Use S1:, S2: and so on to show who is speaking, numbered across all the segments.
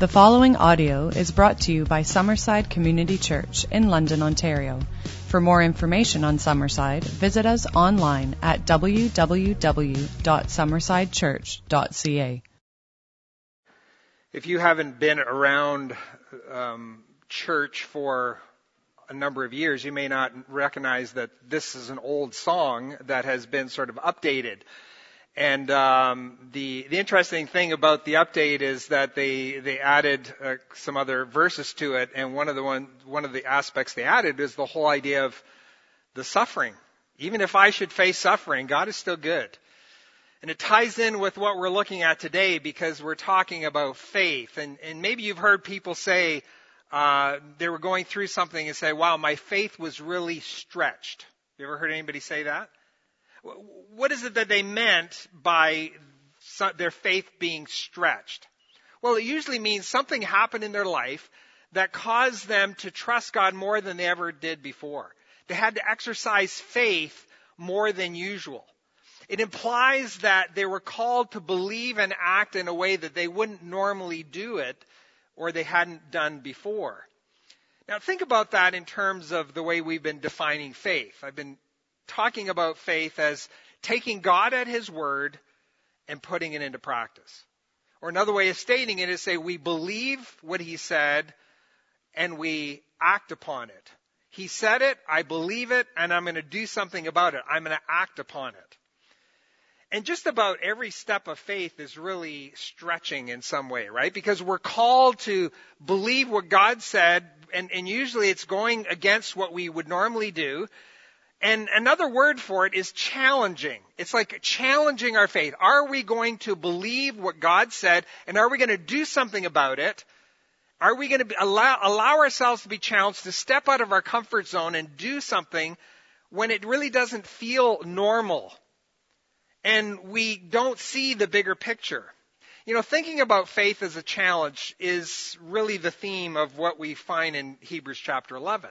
S1: The following audio is brought to you by Summerside Community Church in London, Ontario. For more information on Summerside, visit us online at www.summersidechurch.ca.
S2: If you haven't been around um, church for a number of years, you may not recognize that this is an old song that has been sort of updated. And um, the the interesting thing about the update is that they they added uh, some other verses to it, and one of the one one of the aspects they added is the whole idea of the suffering. Even if I should face suffering, God is still good. And it ties in with what we're looking at today because we're talking about faith. And, and maybe you've heard people say uh, they were going through something and say, "Wow, my faith was really stretched." You ever heard anybody say that? What is it that they meant by their faith being stretched? Well, it usually means something happened in their life that caused them to trust God more than they ever did before. They had to exercise faith more than usual. It implies that they were called to believe and act in a way that they wouldn't normally do it or they hadn't done before. Now think about that in terms of the way we've been defining faith. I've been talking about faith as taking God at His word and putting it into practice. Or another way of stating it is say we believe what He said and we act upon it. He said it, I believe it, and I'm going to do something about it. I'm going to act upon it. And just about every step of faith is really stretching in some way, right? Because we're called to believe what God said, and, and usually it's going against what we would normally do. And another word for it is challenging. It's like challenging our faith. Are we going to believe what God said and are we going to do something about it? Are we going to allow, allow ourselves to be challenged to step out of our comfort zone and do something when it really doesn't feel normal and we don't see the bigger picture? You know, thinking about faith as a challenge is really the theme of what we find in Hebrews chapter 11.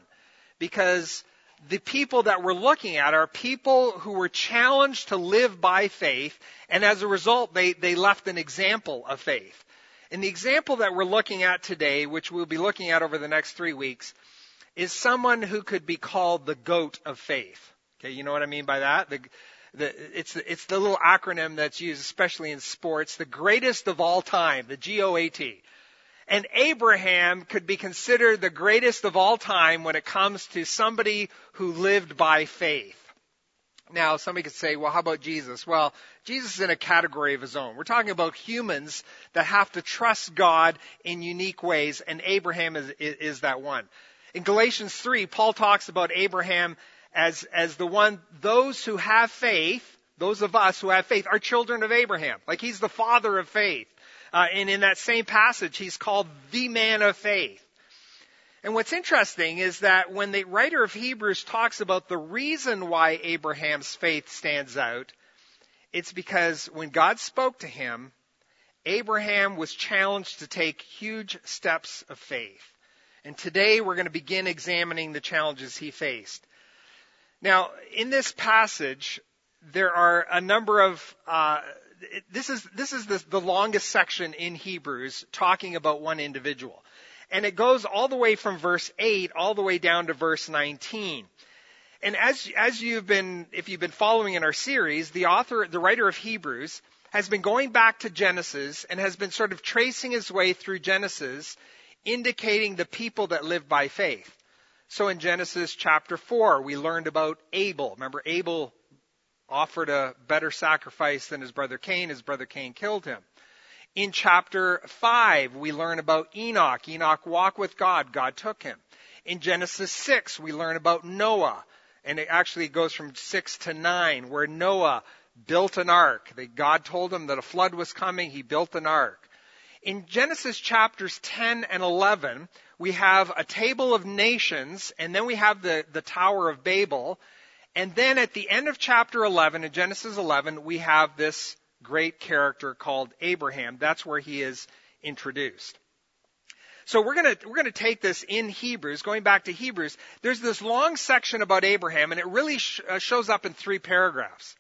S2: Because the people that we're looking at are people who were challenged to live by faith, and as a result, they, they left an example of faith. And the example that we're looking at today, which we'll be looking at over the next three weeks, is someone who could be called the goat of faith. Okay, you know what I mean by that? The, the, it's, it's the little acronym that's used, especially in sports, the greatest of all time, the G-O-A-T. And Abraham could be considered the greatest of all time when it comes to somebody who lived by faith. Now, somebody could say, well, how about Jesus? Well, Jesus is in a category of his own. We're talking about humans that have to trust God in unique ways, and Abraham is, is that one. In Galatians 3, Paul talks about Abraham as, as the one, those who have faith, those of us who have faith, are children of Abraham. Like he's the father of faith. Uh, and in that same passage, he's called the man of faith. And what's interesting is that when the writer of Hebrews talks about the reason why Abraham's faith stands out, it's because when God spoke to him, Abraham was challenged to take huge steps of faith. And today we're going to begin examining the challenges he faced. Now, in this passage, there are a number of uh, this is this is the, the longest section in Hebrews talking about one individual, and it goes all the way from verse eight all the way down to verse nineteen. And as as you've been if you've been following in our series, the author, the writer of Hebrews, has been going back to Genesis and has been sort of tracing his way through Genesis, indicating the people that live by faith. So in Genesis chapter 4, we learned about Abel. Remember, Abel offered a better sacrifice than his brother Cain. His brother Cain killed him. In chapter 5, we learn about Enoch. Enoch walked with God. God took him. In Genesis 6, we learn about Noah. And it actually goes from 6 to 9, where Noah built an ark. God told him that a flood was coming. He built an ark. In Genesis chapters 10 and 11, we have a table of nations, and then we have the, the Tower of Babel, and then at the end of chapter 11, in Genesis 11, we have this great character called Abraham. That's where he is introduced. So we're gonna, we're gonna take this in Hebrews, going back to Hebrews. There's this long section about Abraham and it really sh- uh, shows up in three paragraphs.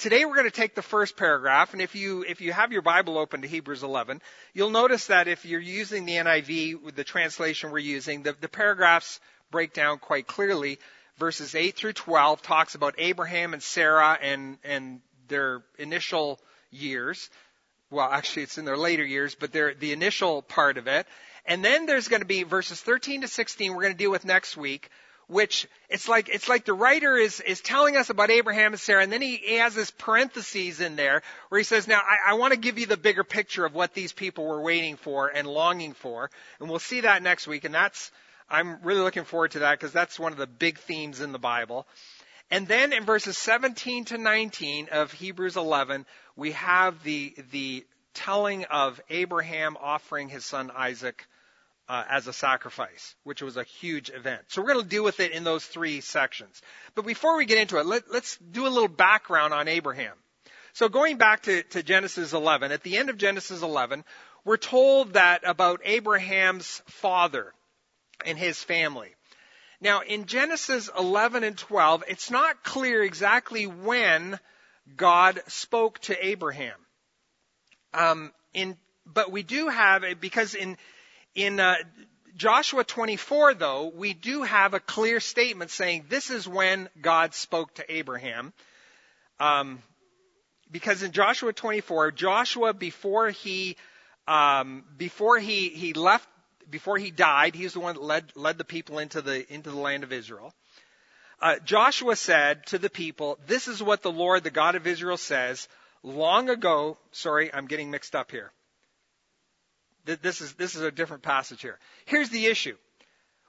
S2: Today we're going to take the first paragraph, and if you if you have your Bible open to Hebrews 11, you'll notice that if you're using the NIV, the translation we're using, the, the paragraphs break down quite clearly. Verses 8 through 12 talks about Abraham and Sarah and and their initial years. Well, actually, it's in their later years, but they're the initial part of it. And then there's going to be verses 13 to 16 we're going to deal with next week, which it's like it's like the writer is is telling us about Abraham and Sarah, and then he, he has this parentheses in there where he says, "Now I, I want to give you the bigger picture of what these people were waiting for and longing for," and we'll see that next week. And that's I'm really looking forward to that because that's one of the big themes in the Bible. And then in verses 17 to 19 of Hebrews 11, we have the the telling of Abraham offering his son Isaac uh, as a sacrifice, which was a huge event. So we're going to deal with it in those three sections. But before we get into it, let, us do a little background on Abraham. So going back to, to Genesis 11, at the end of Genesis 11, we're told that about Abraham's father and his family. Now, in Genesis 11 and 12, it's not clear exactly when God spoke to Abraham. Um, in, but we do have, because in in uh, Joshua 24, though, we do have a clear statement saying this is when God spoke to Abraham. Um, because in Joshua 24, Joshua before he um, before he he left before he died, he's the one that led led the people into the into the land of Israel. Uh, Joshua said to the people, "This is what the Lord, the God of Israel, says." Long ago, sorry, I'm getting mixed up here. This is, this is a different passage here. Here's the issue.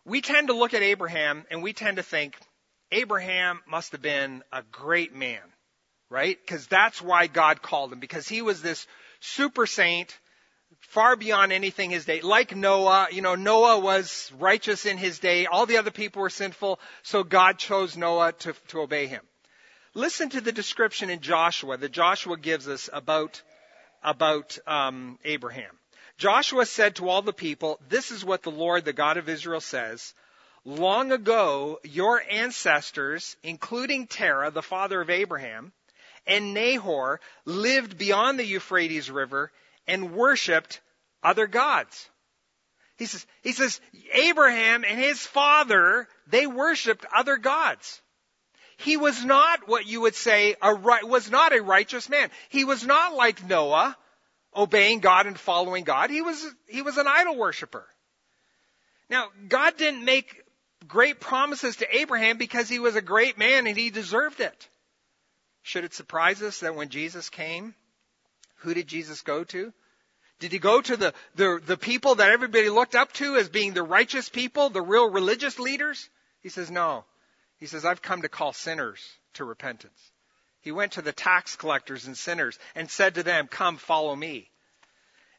S2: We tend to look at Abraham and we tend to think Abraham must have been a great man, right? Because that's why God called him, because he was this super saint, far beyond anything his day. Like Noah, you know, Noah was righteous in his day. All the other people were sinful, so God chose Noah to, to obey him. Listen to the description in Joshua that Joshua gives us about, about um, Abraham. Joshua said to all the people, This is what the Lord, the God of Israel, says. Long ago, your ancestors, including Terah, the father of Abraham, and Nahor, lived beyond the Euphrates River and worshipped other gods. He says, he says, Abraham and his father, they worshipped other gods. He was not what you would say a was not a righteous man. He was not like Noah, obeying God and following God. He was, he was an idol worshiper. Now, God didn't make great promises to Abraham because he was a great man and he deserved it. Should it surprise us that when Jesus came, who did Jesus go to? Did he go to the, the, the people that everybody looked up to as being the righteous people, the real religious leaders? He says, no. He says, I've come to call sinners to repentance. He went to the tax collectors and sinners and said to them, Come, follow me.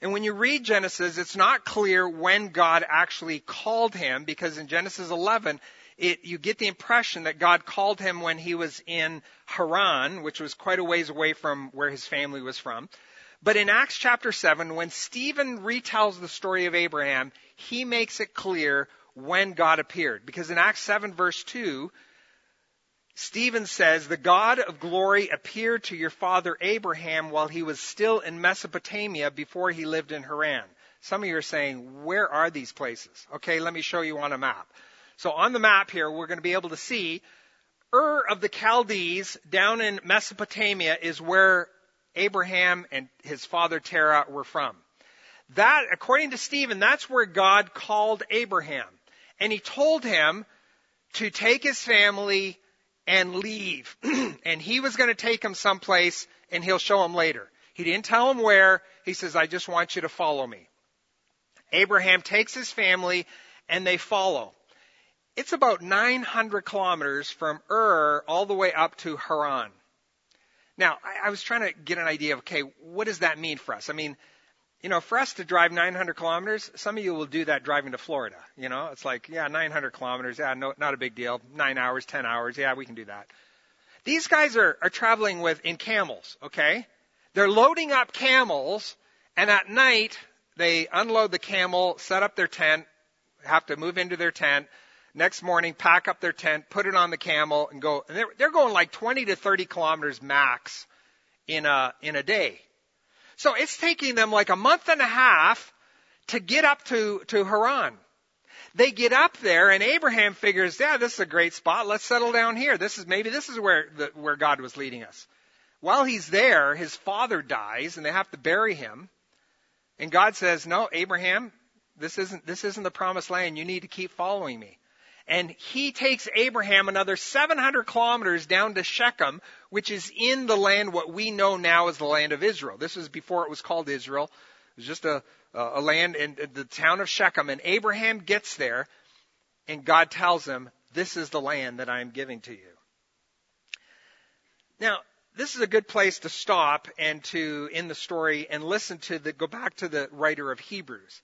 S2: And when you read Genesis, it's not clear when God actually called him because in Genesis 11, it, you get the impression that God called him when he was in Haran, which was quite a ways away from where his family was from. But in Acts chapter 7, when Stephen retells the story of Abraham, he makes it clear when God appeared. Because in Acts 7 verse 2, Stephen says, The God of glory appeared to your father Abraham while he was still in Mesopotamia before he lived in Haran. Some of you are saying, Where are these places? Okay, let me show you on a map. So on the map here, we're going to be able to see Ur of the Chaldees down in Mesopotamia is where Abraham and his father Terah were from. That, according to Stephen, that's where God called Abraham. And he told him to take his family and leave. and he was going to take him someplace and he'll show him later. He didn't tell him where. He says, I just want you to follow me. Abraham takes his family and they follow. It's about 900 kilometers from Ur all the way up to Haran. Now, I, I was trying to get an idea of, okay, what does that mean for us? I mean, you know, for us to drive 900 kilometers, some of you will do that driving to Florida. You know, it's like, yeah, 900 kilometers, yeah, no, not a big deal. Nine hours, 10 hours, yeah, we can do that. These guys are, are traveling with, in camels, okay? They're loading up camels, and at night, they unload the camel, set up their tent, have to move into their tent. Next morning, pack up their tent, put it on the camel, and go. And they're, they're going like 20 to 30 kilometers max in a, in a day. So it's taking them like a month and a half to get up to, to Haran. They get up there and Abraham figures, yeah, this is a great spot. Let's settle down here. This is, maybe this is where, the, where God was leading us. While he's there, his father dies and they have to bury him. And God says, no, Abraham, this isn't, this isn't the promised land. You need to keep following me. And he takes Abraham another 700 kilometers down to Shechem, which is in the land what we know now as the land of Israel. This was before it was called Israel. It was just a, a land in the town of Shechem. And Abraham gets there, and God tells him, This is the land that I am giving to you. Now, this is a good place to stop and to end the story and listen to the, go back to the writer of Hebrews.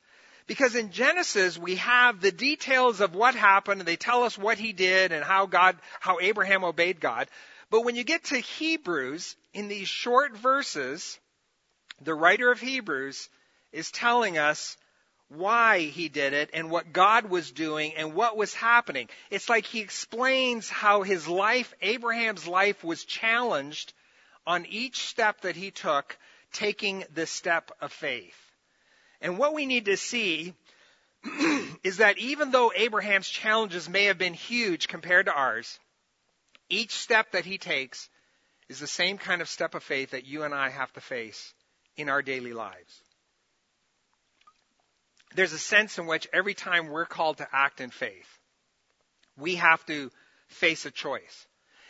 S2: Because in Genesis, we have the details of what happened, and they tell us what he did and how God, how Abraham obeyed God. But when you get to Hebrews, in these short verses, the writer of Hebrews is telling us why he did it and what God was doing and what was happening. It's like he explains how his life, Abraham's life, was challenged on each step that he took, taking the step of faith. And what we need to see is that even though Abraham's challenges may have been huge compared to ours, each step that he takes is the same kind of step of faith that you and I have to face in our daily lives. There's a sense in which every time we're called to act in faith, we have to face a choice.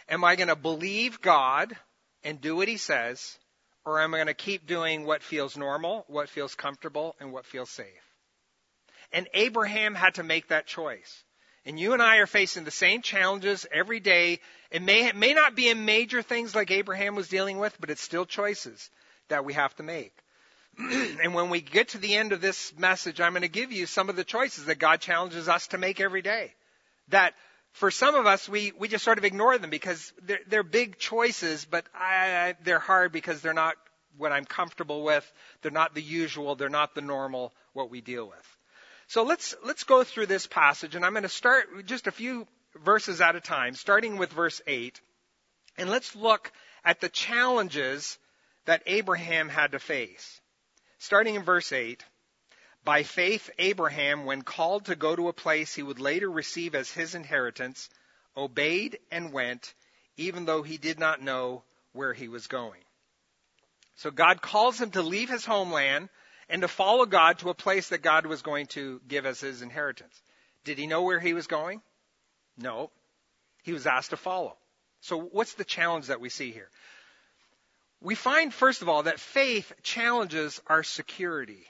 S2: Am I going to believe God and do what he says? Or am I going to keep doing what feels normal, what feels comfortable, and what feels safe? And Abraham had to make that choice. And you and I are facing the same challenges every day. It may, it may not be in major things like Abraham was dealing with, but it's still choices that we have to make. and when we get to the end of this message, I'm going to give you some of the choices that God challenges us to make every day. That for some of us, we, we just sort of ignore them because they're, they're big choices, but I, they're hard because they're not what I'm comfortable with. They're not the usual. They're not the normal, what we deal with. So let's, let's go through this passage and I'm going to start just a few verses at a time, starting with verse 8. And let's look at the challenges that Abraham had to face. Starting in verse 8. By faith, Abraham, when called to go to a place he would later receive as his inheritance, obeyed and went, even though he did not know where he was going. So God calls him to leave his homeland and to follow God to a place that God was going to give as his inheritance. Did he know where he was going? No. He was asked to follow. So what's the challenge that we see here? We find, first of all, that faith challenges our security.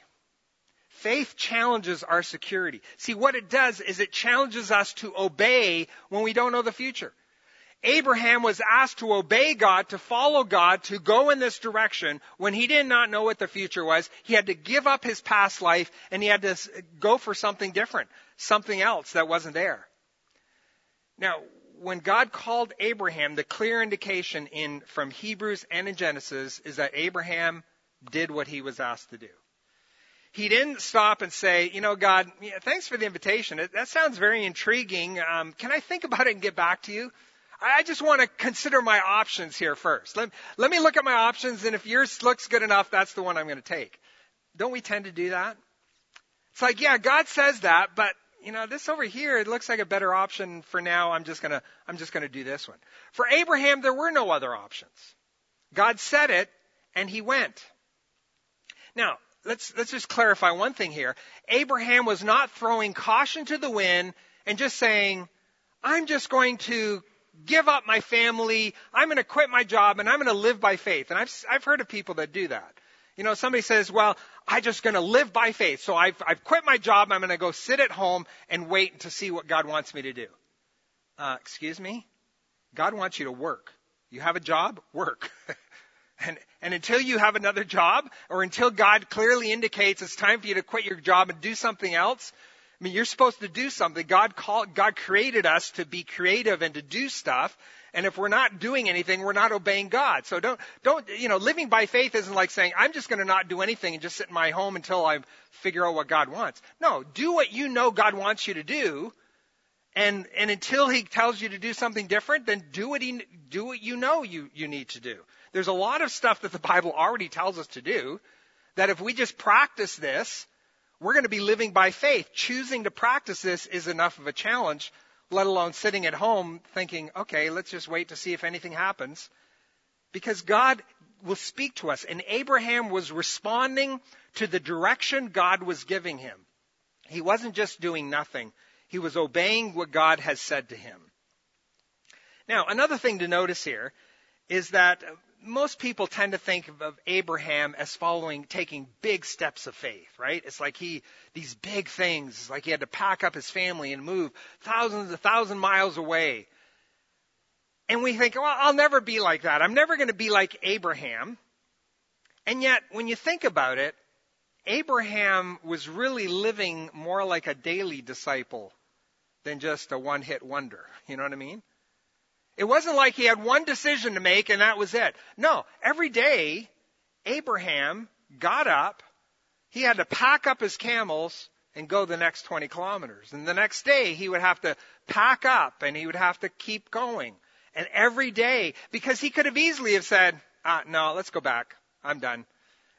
S2: Faith challenges our security. See, what it does is it challenges us to obey when we don't know the future. Abraham was asked to obey God, to follow God, to go in this direction when he did not know what the future was. He had to give up his past life and he had to go for something different, something else that wasn't there. Now, when God called Abraham, the clear indication in, from Hebrews and in Genesis is that Abraham did what he was asked to do he didn't stop and say, you know, God, thanks for the invitation. That sounds very intriguing. Um, can I think about it and get back to you? I just want to consider my options here first. Let, let me look at my options, and if yours looks good enough, that's the one I'm going to take. Don't we tend to do that? It's like, yeah, God says that, but you know, this over here, it looks like a better option for now. I'm just gonna, I'm just gonna do this one. For Abraham, there were no other options. God said it, and he went. Now, let's, let's just clarify one thing here. Abraham was not throwing caution to the wind and just saying, I'm just going to give up my family. I'm going to quit my job and I'm going to live by faith. And I've, I've heard of people that do that. You know, somebody says, well, I'm just going to live by faith. So I've, I've quit my job. I'm going to go sit at home and wait to see what God wants me to do. Uh, excuse me? God wants you to work. You have a job? Work. And, and until you have another job, or until God clearly indicates it's time for you to quit your job and do something else, I mean, you're supposed to do something. God called, God created us to be creative and to do stuff. And if we're not doing anything, we're not obeying God. So don't, don't, you know, living by faith isn't like saying, I'm just going to not do anything and just sit in my home until I figure out what God wants. No, do what you know God wants you to do. And, and until He tells you to do something different, then do what He, do what you know you, you need to do. There's a lot of stuff that the Bible already tells us to do that if we just practice this, we're going to be living by faith. Choosing to practice this is enough of a challenge, let alone sitting at home thinking, okay, let's just wait to see if anything happens. Because God will speak to us. And Abraham was responding to the direction God was giving him. He wasn't just doing nothing. He was obeying what God has said to him. Now, another thing to notice here is that most people tend to think of Abraham as following, taking big steps of faith, right? It's like he, these big things, like he had to pack up his family and move thousands, a thousand miles away. And we think, well, I'll never be like that. I'm never going to be like Abraham. And yet, when you think about it, Abraham was really living more like a daily disciple than just a one hit wonder. You know what I mean? It wasn't like he had one decision to make and that was it. No, every day, Abraham got up, he had to pack up his camels and go the next 20 kilometers. And the next day, he would have to pack up and he would have to keep going. And every day, because he could have easily have said, ah, no, let's go back. I'm done.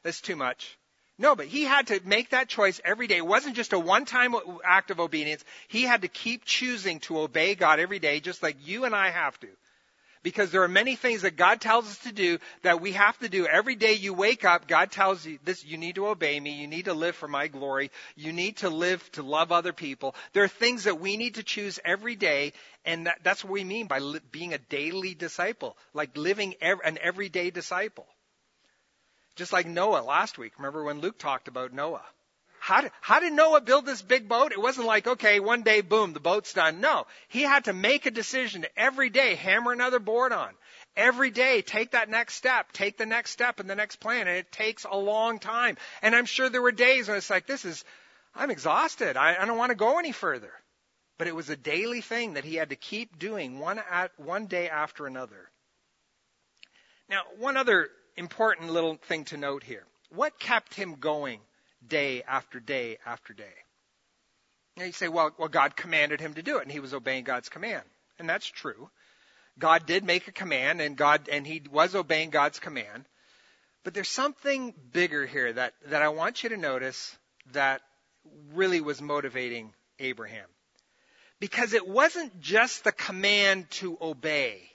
S2: That's too much. No, but he had to make that choice every day. It wasn't just a one-time act of obedience. He had to keep choosing to obey God every day, just like you and I have to. Because there are many things that God tells us to do that we have to do. Every day you wake up, God tells you this, you need to obey me. You need to live for my glory. You need to live to love other people. There are things that we need to choose every day. And that, that's what we mean by li- being a daily disciple, like living ev- an everyday disciple. Just like Noah last week. Remember when Luke talked about Noah? How did, how did Noah build this big boat? It wasn't like, okay, one day, boom, the boat's done. No. He had to make a decision every day, hammer another board on. Every day, take that next step, take the next step and the next plan. And it takes a long time. And I'm sure there were days when it's like, this is, I'm exhausted. I, I don't want to go any further. But it was a daily thing that he had to keep doing one, at, one day after another. Now, one other important little thing to note here. What kept him going day after day after day? And you say, well, well, God commanded him to do it, and he was obeying God's command. And that's true. God did make a command, and God, and he was obeying God's command. But there's something bigger here that, that I want you to notice that really was motivating Abraham. Because it wasn't just the command to obey.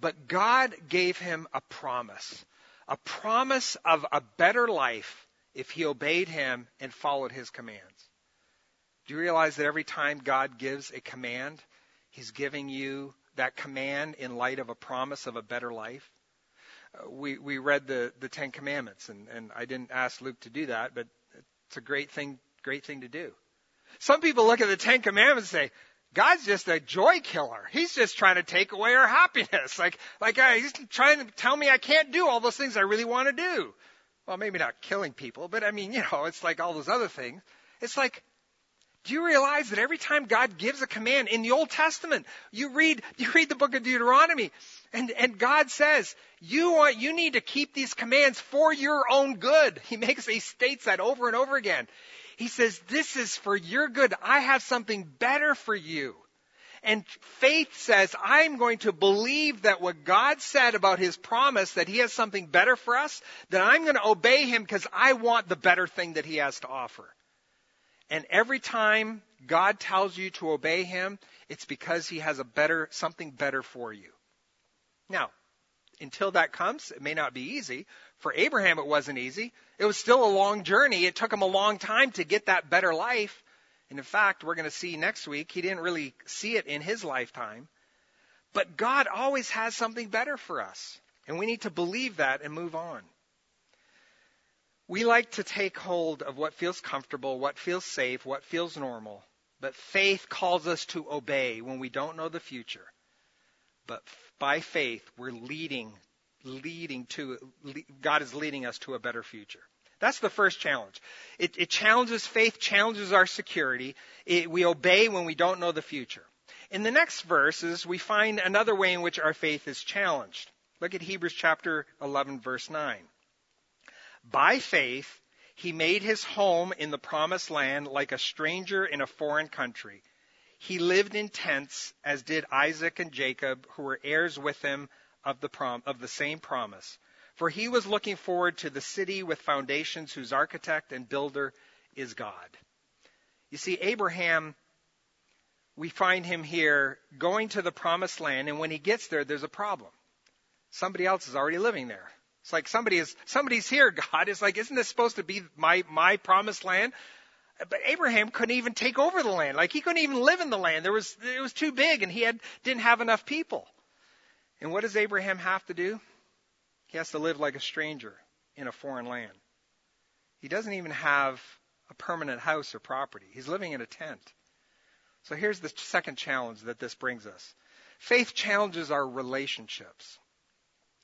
S2: But God gave him a promise, a promise of a better life if he obeyed him and followed his commands. Do you realize that every time God gives a command, he's giving you that command in light of a promise of a better life? Uh, we, we read the, the Ten Commandments, and, and I didn't ask Luke to do that, but it's a great thing, great thing to do. Some people look at the Ten Commandments and say, God's just a joy killer. He's just trying to take away our happiness. Like, like uh, he's trying to tell me I can't do all those things I really want to do. Well, maybe not killing people, but I mean, you know, it's like all those other things. It's like, do you realize that every time God gives a command in the Old Testament, you read, you read the book of Deuteronomy, and, and God says, you want, you need to keep these commands for your own good. He makes, he states that over and over again. He says, This is for your good. I have something better for you. And faith says, I'm going to believe that what God said about his promise that he has something better for us, that I'm going to obey him because I want the better thing that he has to offer. And every time God tells you to obey him, it's because he has a better, something better for you. Now, until that comes, it may not be easy. For Abraham, it wasn't easy. It was still a long journey. It took him a long time to get that better life. And in fact, we're going to see next week, he didn't really see it in his lifetime. But God always has something better for us. And we need to believe that and move on. We like to take hold of what feels comfortable, what feels safe, what feels normal. But faith calls us to obey when we don't know the future. But by faith, we're leading leading to, God is leading us to a better future. That's the first challenge. It, it challenges faith, challenges our security. It, we obey when we don't know the future. In the next verses, we find another way in which our faith is challenged. Look at Hebrews chapter 11 verse 9. By faith, he made his home in the promised land like a stranger in a foreign country. He lived in tents, as did Isaac and Jacob, who were heirs with him of the, prom- of the same promise. For he was looking forward to the city with foundations whose architect and builder is God. You see, Abraham, we find him here going to the promised land, and when he gets there, there's a problem. Somebody else is already living there. It's like somebody is somebody's here, God. It's like, isn't this supposed to be my my promised land? But Abraham couldn't even take over the land. Like he couldn't even live in the land. There was it was too big and he had didn't have enough people. And what does Abraham have to do? He has to live like a stranger in a foreign land. He doesn't even have a permanent house or property. He's living in a tent. So here's the second challenge that this brings us. Faith challenges our relationships.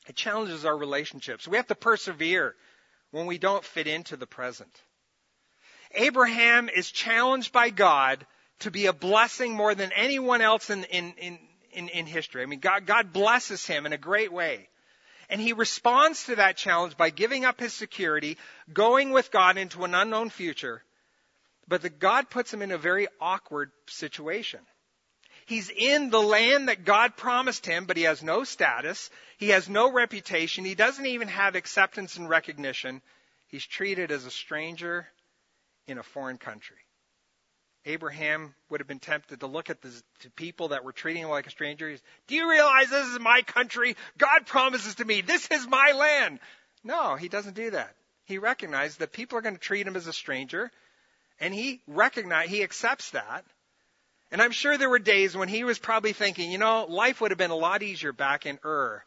S2: It challenges our relationships. We have to persevere when we don't fit into the present. Abraham is challenged by God to be a blessing more than anyone else in, in, in, in, in history. I mean, God, God blesses him in a great way. And he responds to that challenge by giving up his security, going with God into an unknown future. But the God puts him in a very awkward situation. He's in the land that God promised him, but he has no status. He has no reputation. He doesn't even have acceptance and recognition. He's treated as a stranger in a foreign country. Abraham would have been tempted to look at the people that were treating him like a stranger. Do you realize this is my country? God promises to me, this is my land. No, he doesn't do that. He recognizes that people are going to treat him as a stranger, and he recognize he accepts that. And I'm sure there were days when he was probably thinking, you know, life would have been a lot easier back in Ur,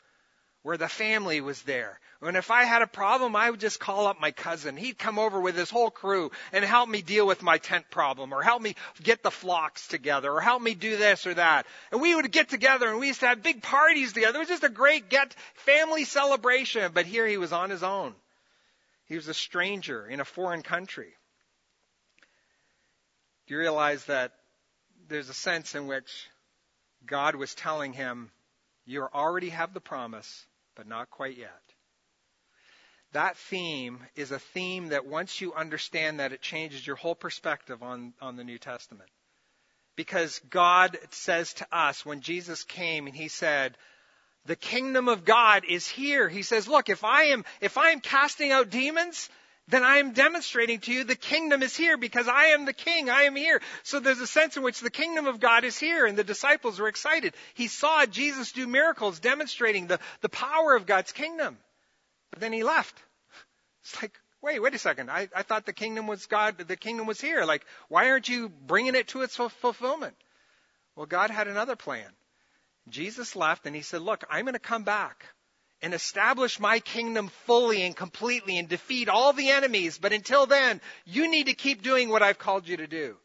S2: where the family was there. And if I had a problem, I would just call up my cousin. He'd come over with his whole crew and help me deal with my tent problem or help me get the flocks together or help me do this or that. And we would get together and we used to have big parties together. It was just a great get family celebration. But here he was on his own. He was a stranger in a foreign country. Do you realize that there's a sense in which God was telling him, You already have the promise, but not quite yet. That theme is a theme that once you understand that, it changes your whole perspective on, on the New Testament. Because God says to us, when Jesus came and he said, the kingdom of God is here. He says, look, if I am, if I am casting out demons, then I am demonstrating to you the kingdom is here because I am the king. I am here. So there's a sense in which the kingdom of God is here and the disciples were excited. He saw Jesus do miracles demonstrating the, the power of God's kingdom. But then he left. It's like, wait, wait a second. I, I thought the kingdom was God, the kingdom was here. Like, why aren't you bringing it to its fulfillment? Well, God had another plan. Jesus left and he said, look, I'm going to come back and establish my kingdom fully and completely and defeat all the enemies. But until then, you need to keep doing what I've called you to do.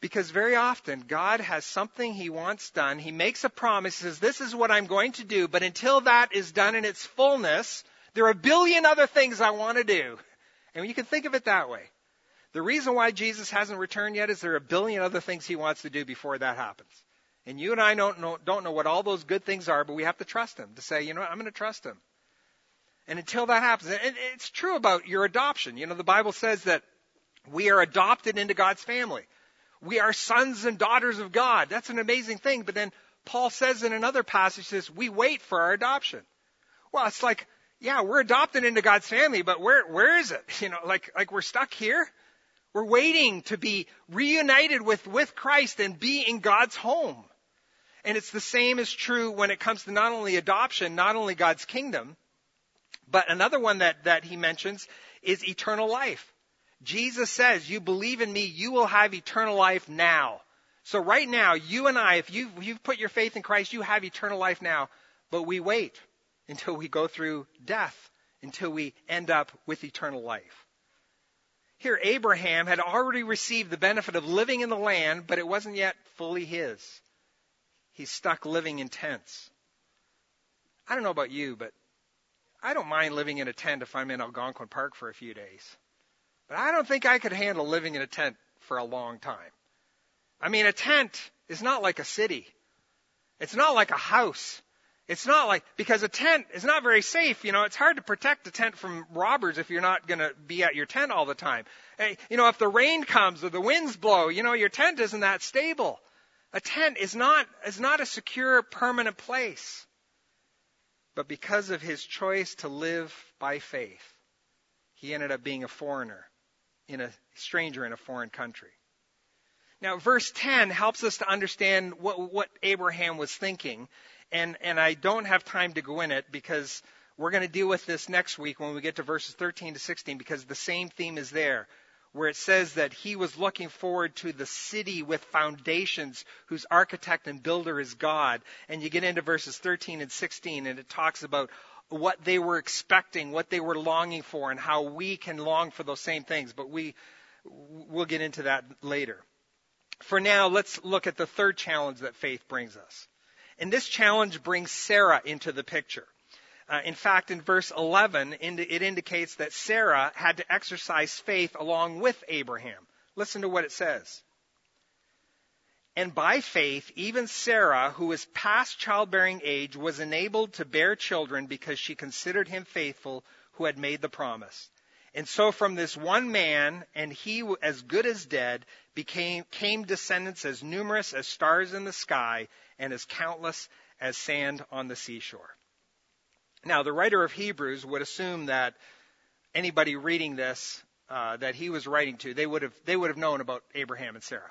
S2: Because very often, God has something He wants done. He makes a promise, says, This is what I'm going to do. But until that is done in its fullness, there are a billion other things I want to do. And you can think of it that way. The reason why Jesus hasn't returned yet is there are a billion other things He wants to do before that happens. And you and I don't know, don't know what all those good things are, but we have to trust Him to say, you know, I'm going to trust Him. And until that happens, and it's true about your adoption. You know, the Bible says that we are adopted into God's family. We are sons and daughters of God. That's an amazing thing. But then Paul says in another passage, says, we wait for our adoption. Well, it's like, yeah, we're adopted into God's family, but where, where is it? You know, like, like we're stuck here. We're waiting to be reunited with, with Christ and be in God's home. And it's the same is true when it comes to not only adoption, not only God's kingdom, but another one that, that he mentions is eternal life. Jesus says, you believe in me, you will have eternal life now. So right now, you and I, if you've, you've put your faith in Christ, you have eternal life now. But we wait until we go through death, until we end up with eternal life. Here, Abraham had already received the benefit of living in the land, but it wasn't yet fully his he's stuck living in tents. I don't know about you, but I don't mind living in a tent if I'm in Algonquin Park for a few days. But I don't think I could handle living in a tent for a long time. I mean, a tent is not like a city. It's not like a house. It's not like, because a tent is not very safe. You know, it's hard to protect a tent from robbers if you're not going to be at your tent all the time. You know, if the rain comes or the winds blow, you know, your tent isn't that stable. A tent is not, is not a secure, permanent place. But because of his choice to live by faith, he ended up being a foreigner, in a stranger in a foreign country. Now, verse 10 helps us to understand what, what Abraham was thinking. And, and I don't have time to go in it because we're going to deal with this next week when we get to verses 13 to 16 because the same theme is there where it says that he was looking forward to the city with foundations whose architect and builder is God. And you get into verses 13 and 16 and it talks about what they were expecting, what they were longing for, and how we can long for those same things. But we, we'll get into that later. For now, let's look at the third challenge that faith brings us. And this challenge brings Sarah into the picture. Uh, in fact, in verse 11, it indicates that Sarah had to exercise faith along with Abraham. Listen to what it says. And by faith, even Sarah, who was past childbearing age, was enabled to bear children because she considered him faithful who had made the promise. And so from this one man, and he as good as dead, became, came descendants as numerous as stars in the sky and as countless as sand on the seashore. Now, the writer of Hebrews would assume that anybody reading this uh, that he was writing to, they would have they would have known about Abraham and Sarah.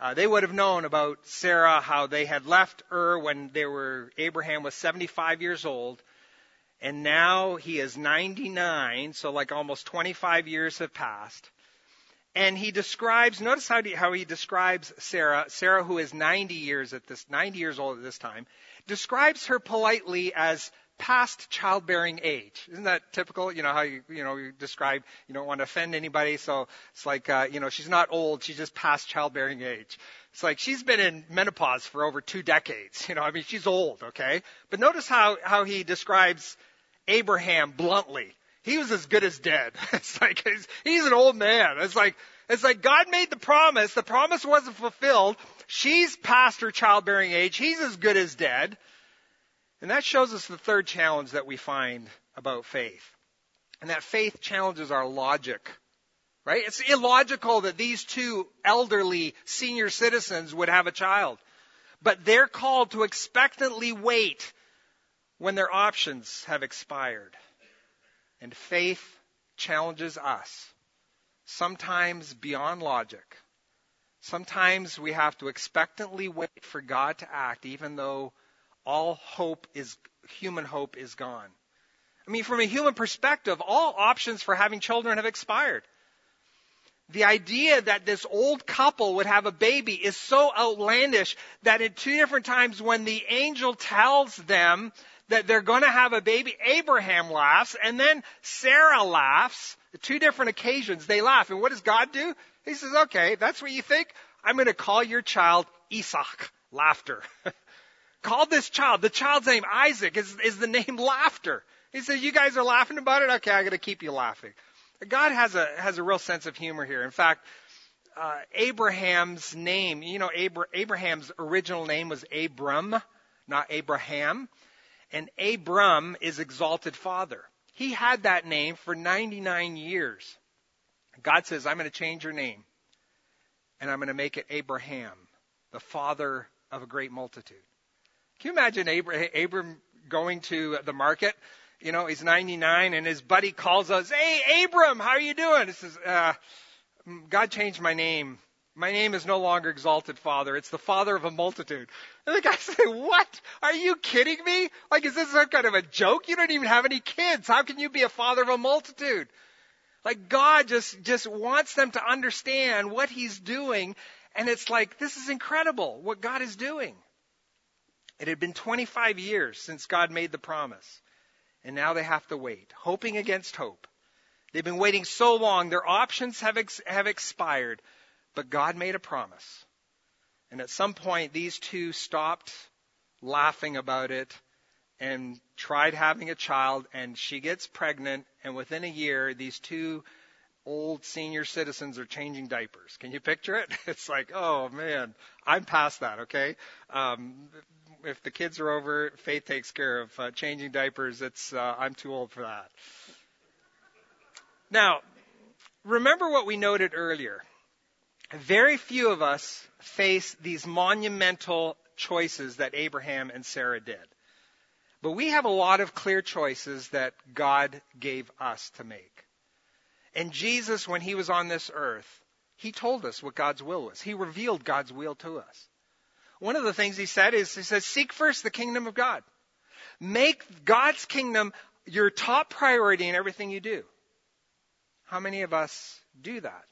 S2: Uh, they would have known about Sarah, how they had left Ur when they were Abraham was 75 years old, and now he is 99, so like almost 25 years have passed. And he describes, notice how, how he describes Sarah, Sarah who is 90 years at this, 90 years old at this time, describes her politely as past childbearing age. Isn't that typical? You know how you you know you describe you don't want to offend anybody, so it's like uh, you know she's not old, she's just past childbearing age. It's like she's been in menopause for over two decades. You know, I mean she's old, okay? But notice how how he describes Abraham bluntly. He was as good as dead. It's like he's, he's an old man. It's like it's like God made the promise. The promise wasn't fulfilled. She's past her childbearing age. He's as good as dead. And that shows us the third challenge that we find about faith. And that faith challenges our logic. Right? It's illogical that these two elderly senior citizens would have a child. But they're called to expectantly wait when their options have expired. And faith challenges us, sometimes beyond logic. Sometimes we have to expectantly wait for God to act, even though all hope is, human hope is gone. I mean, from a human perspective, all options for having children have expired. The idea that this old couple would have a baby is so outlandish that at two different times when the angel tells them that they're going to have a baby, Abraham laughs and then Sarah laughs. Two different occasions they laugh. And what does God do? He says, okay, that's what you think? I'm going to call your child Isaac. Laughter. called this child, the child's name Isaac is, is the name laughter. He says, you guys are laughing about it? Okay, I gotta keep you laughing. God has a, has a real sense of humor here. In fact, uh, Abraham's name, you know, Abra- Abraham's original name was Abram, not Abraham. And Abram is exalted father. He had that name for 99 years. God says, I'm going to change your name. And I'm going to make it Abraham, the father of a great multitude. Can you imagine Abram, Abram going to the market? You know, he's 99 and his buddy calls us, Hey, Abram, how are you doing? He says, uh, God changed my name. My name is no longer exalted father. It's the father of a multitude. And the guy said, what? Are you kidding me? Like, is this some kind of a joke? You don't even have any kids. How can you be a father of a multitude? Like God just, just wants them to understand what he's doing. And it's like, this is incredible what God is doing. It had been 25 years since God made the promise, and now they have to wait, hoping against hope. They've been waiting so long, their options have, ex- have expired, but God made a promise. And at some point, these two stopped laughing about it and tried having a child, and she gets pregnant, and within a year, these two old senior citizens are changing diapers. Can you picture it? It's like, oh man, I'm past that, okay? Um, if the kids are over, Faith takes care of uh, changing diapers. It's uh, I'm too old for that. Now, remember what we noted earlier. Very few of us face these monumental choices that Abraham and Sarah did. But we have a lot of clear choices that God gave us to make. And Jesus, when he was on this earth, he told us what God's will was. He revealed God's will to us. One of the things he said is, he says, seek first the kingdom of God. Make God's kingdom your top priority in everything you do. How many of us do that?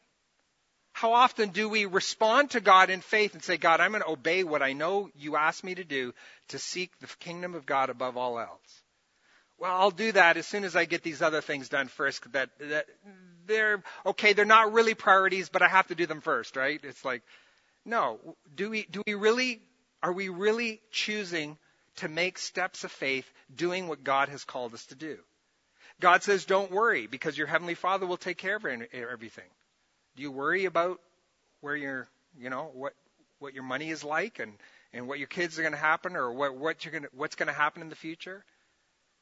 S2: How often do we respond to God in faith and say, God, I'm going to obey what I know you asked me to do to seek the kingdom of God above all else? Well, I'll do that as soon as I get these other things done first. That, that they're okay. They're not really priorities, but I have to do them first, right? It's like, no. Do we do we really are we really choosing to make steps of faith, doing what God has called us to do? God says, don't worry, because your heavenly Father will take care of everything. Do you worry about where your, you know, what, what your money is like and, and what your kids are going to happen or what, what you're going to, what's going to happen in the future?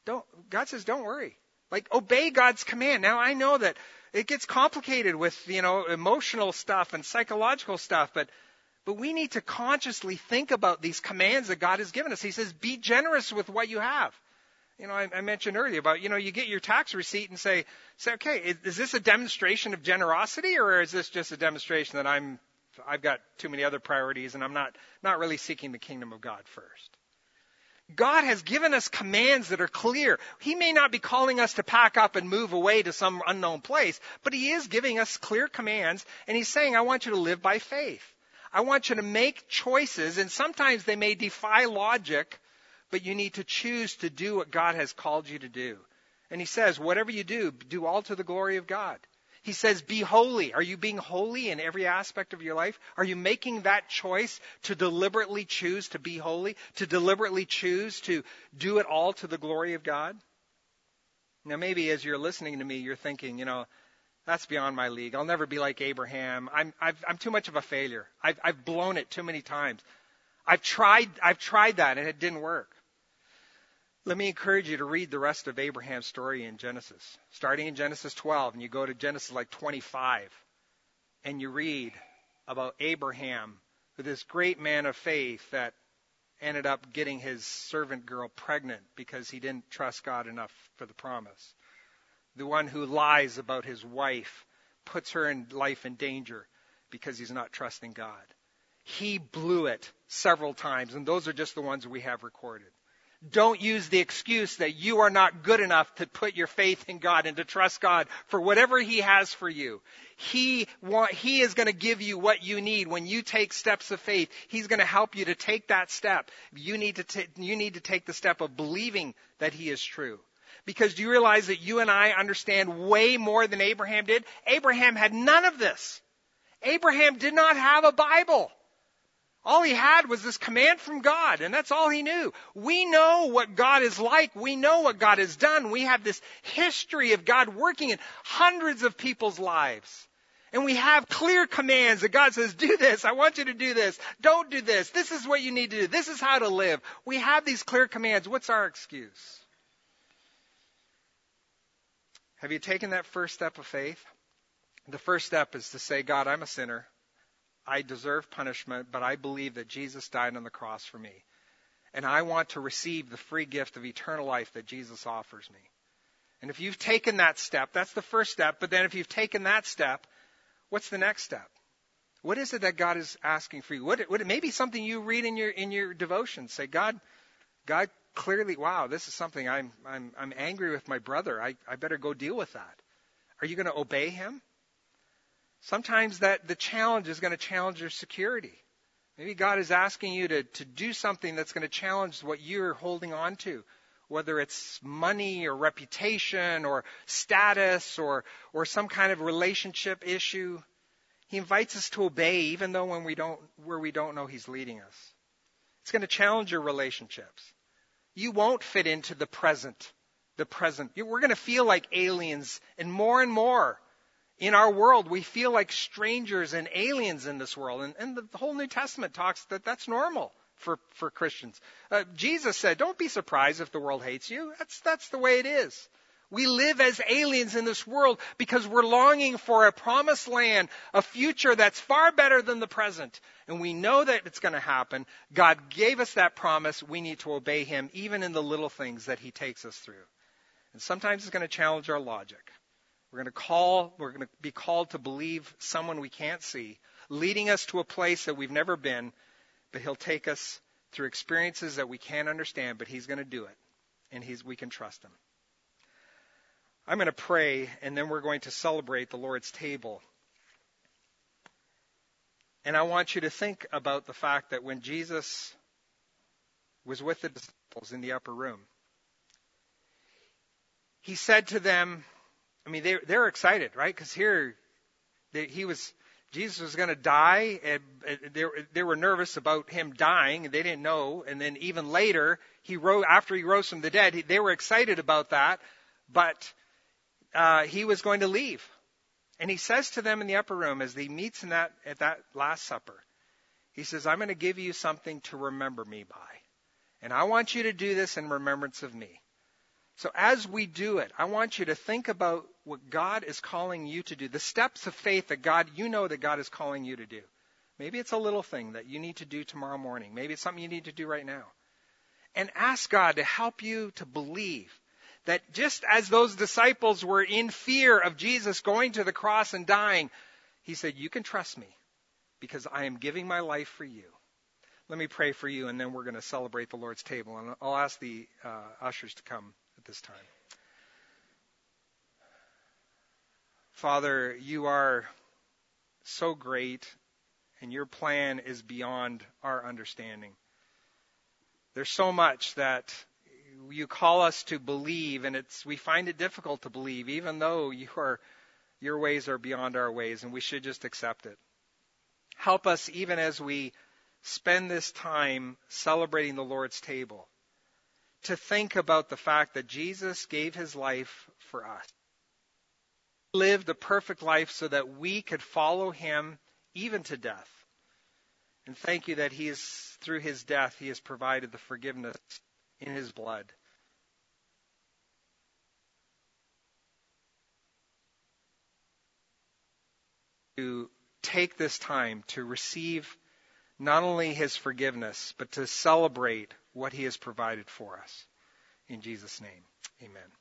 S2: Don't, God says, don't worry. Like, obey God's command. Now, I know that it gets complicated with, you know, emotional stuff and psychological stuff, but, but we need to consciously think about these commands that God has given us. He says, be generous with what you have you know, I, I, mentioned earlier about, you know, you get your tax receipt and say, say, okay, is, is this a demonstration of generosity or is this just a demonstration that I'm, I've got too many other priorities and I'm not, not really seeking the kingdom of God first? God has given us commands that are clear. He may not be calling us to pack up and move away to some unknown place, but He is giving us clear commands and He's saying, I want you to live by faith. I want you to make choices and sometimes they may defy logic, but you need to choose to do what God has called you to do. And he says, whatever you do, do all to the glory of God. He says, be holy. Are you being holy in every aspect of your life? Are you making that choice to deliberately choose to be holy? To deliberately choose to do it all to the glory of God? Now, maybe as you're listening to me, you're thinking, you know, that's beyond my league. I'll never be like Abraham. I'm, i am too much of a failure. I've, I've blown it too many times. I've tried, I've tried that and it didn't work. Let me encourage you to read the rest of Abraham's story in Genesis, starting in Genesis 12, and you go to Genesis like 25, and you read about Abraham, this great man of faith that ended up getting his servant girl pregnant because he didn't trust God enough for the promise. The one who lies about his wife, puts her in life in danger because he's not trusting God. He blew it several times, and those are just the ones we have recorded. Don't use the excuse that you are not good enough to put your faith in God and to trust God for whatever He has for you. He want, He is going to give you what you need when you take steps of faith. He's going to help you to take that step. You need to t- you need to take the step of believing that He is true. Because do you realize that you and I understand way more than Abraham did? Abraham had none of this. Abraham did not have a Bible. All he had was this command from God, and that's all he knew. We know what God is like. We know what God has done. We have this history of God working in hundreds of people's lives. And we have clear commands that God says, do this. I want you to do this. Don't do this. This is what you need to do. This is how to live. We have these clear commands. What's our excuse? Have you taken that first step of faith? The first step is to say, God, I'm a sinner. I deserve punishment, but I believe that Jesus died on the cross for me. And I want to receive the free gift of eternal life that Jesus offers me. And if you've taken that step, that's the first step. But then if you've taken that step, what's the next step? What is it that God is asking for you? What it may be something you read in your in your devotion. Say, God, God clearly, wow, this is something I'm I'm I'm angry with my brother. I, I better go deal with that. Are you going to obey him? Sometimes that the challenge is going to challenge your security. Maybe God is asking you to, to do something that's going to challenge what you're holding on to, whether it's money or reputation or status or, or some kind of relationship issue. He invites us to obey even though when we don't, where we don't know He's leading us. It's going to challenge your relationships. You won't fit into the present. The present. We're going to feel like aliens and more and more in our world, we feel like strangers and aliens in this world. And, and the whole New Testament talks that that's normal for, for Christians. Uh, Jesus said, don't be surprised if the world hates you. That's, that's the way it is. We live as aliens in this world because we're longing for a promised land, a future that's far better than the present. And we know that it's going to happen. God gave us that promise. We need to obey Him even in the little things that He takes us through. And sometimes it's going to challenge our logic. We're going to call, we're going to be called to believe someone we can't see, leading us to a place that we've never been, but He'll take us through experiences that we can't understand, but He's going to do it. And he's, we can trust Him. I'm going to pray, and then we're going to celebrate the Lord's table. And I want you to think about the fact that when Jesus was with the disciples in the upper room, he said to them, I mean, they, they're excited, right? Because here, they, he was, Jesus was going to die, and they, they were nervous about him dying, and they didn't know. And then even later, he rose, after he rose from the dead, they were excited about that, but uh, he was going to leave. And he says to them in the upper room as he meets in that, at that Last Supper, he says, I'm going to give you something to remember me by. And I want you to do this in remembrance of me. So as we do it, I want you to think about what God is calling you to do, the steps of faith that God, you know that God is calling you to do. Maybe it's a little thing that you need to do tomorrow morning. Maybe it's something you need to do right now. And ask God to help you to believe that just as those disciples were in fear of Jesus going to the cross and dying, he said, You can trust me because I am giving my life for you. Let me pray for you, and then we're going to celebrate the Lord's table. And I'll ask the uh, ushers to come at this time. Father, you are so great, and your plan is beyond our understanding. There's so much that you call us to believe, and it's we find it difficult to believe, even though your your ways are beyond our ways, and we should just accept it. Help us even as we spend this time celebrating the Lord's table to think about the fact that Jesus gave his life for us. He lived a perfect life so that we could follow him even to death. And thank you that he is through his death he has provided the forgiveness in his blood. To take this time to receive not only his forgiveness, but to celebrate what he has provided for us. In Jesus' name, amen.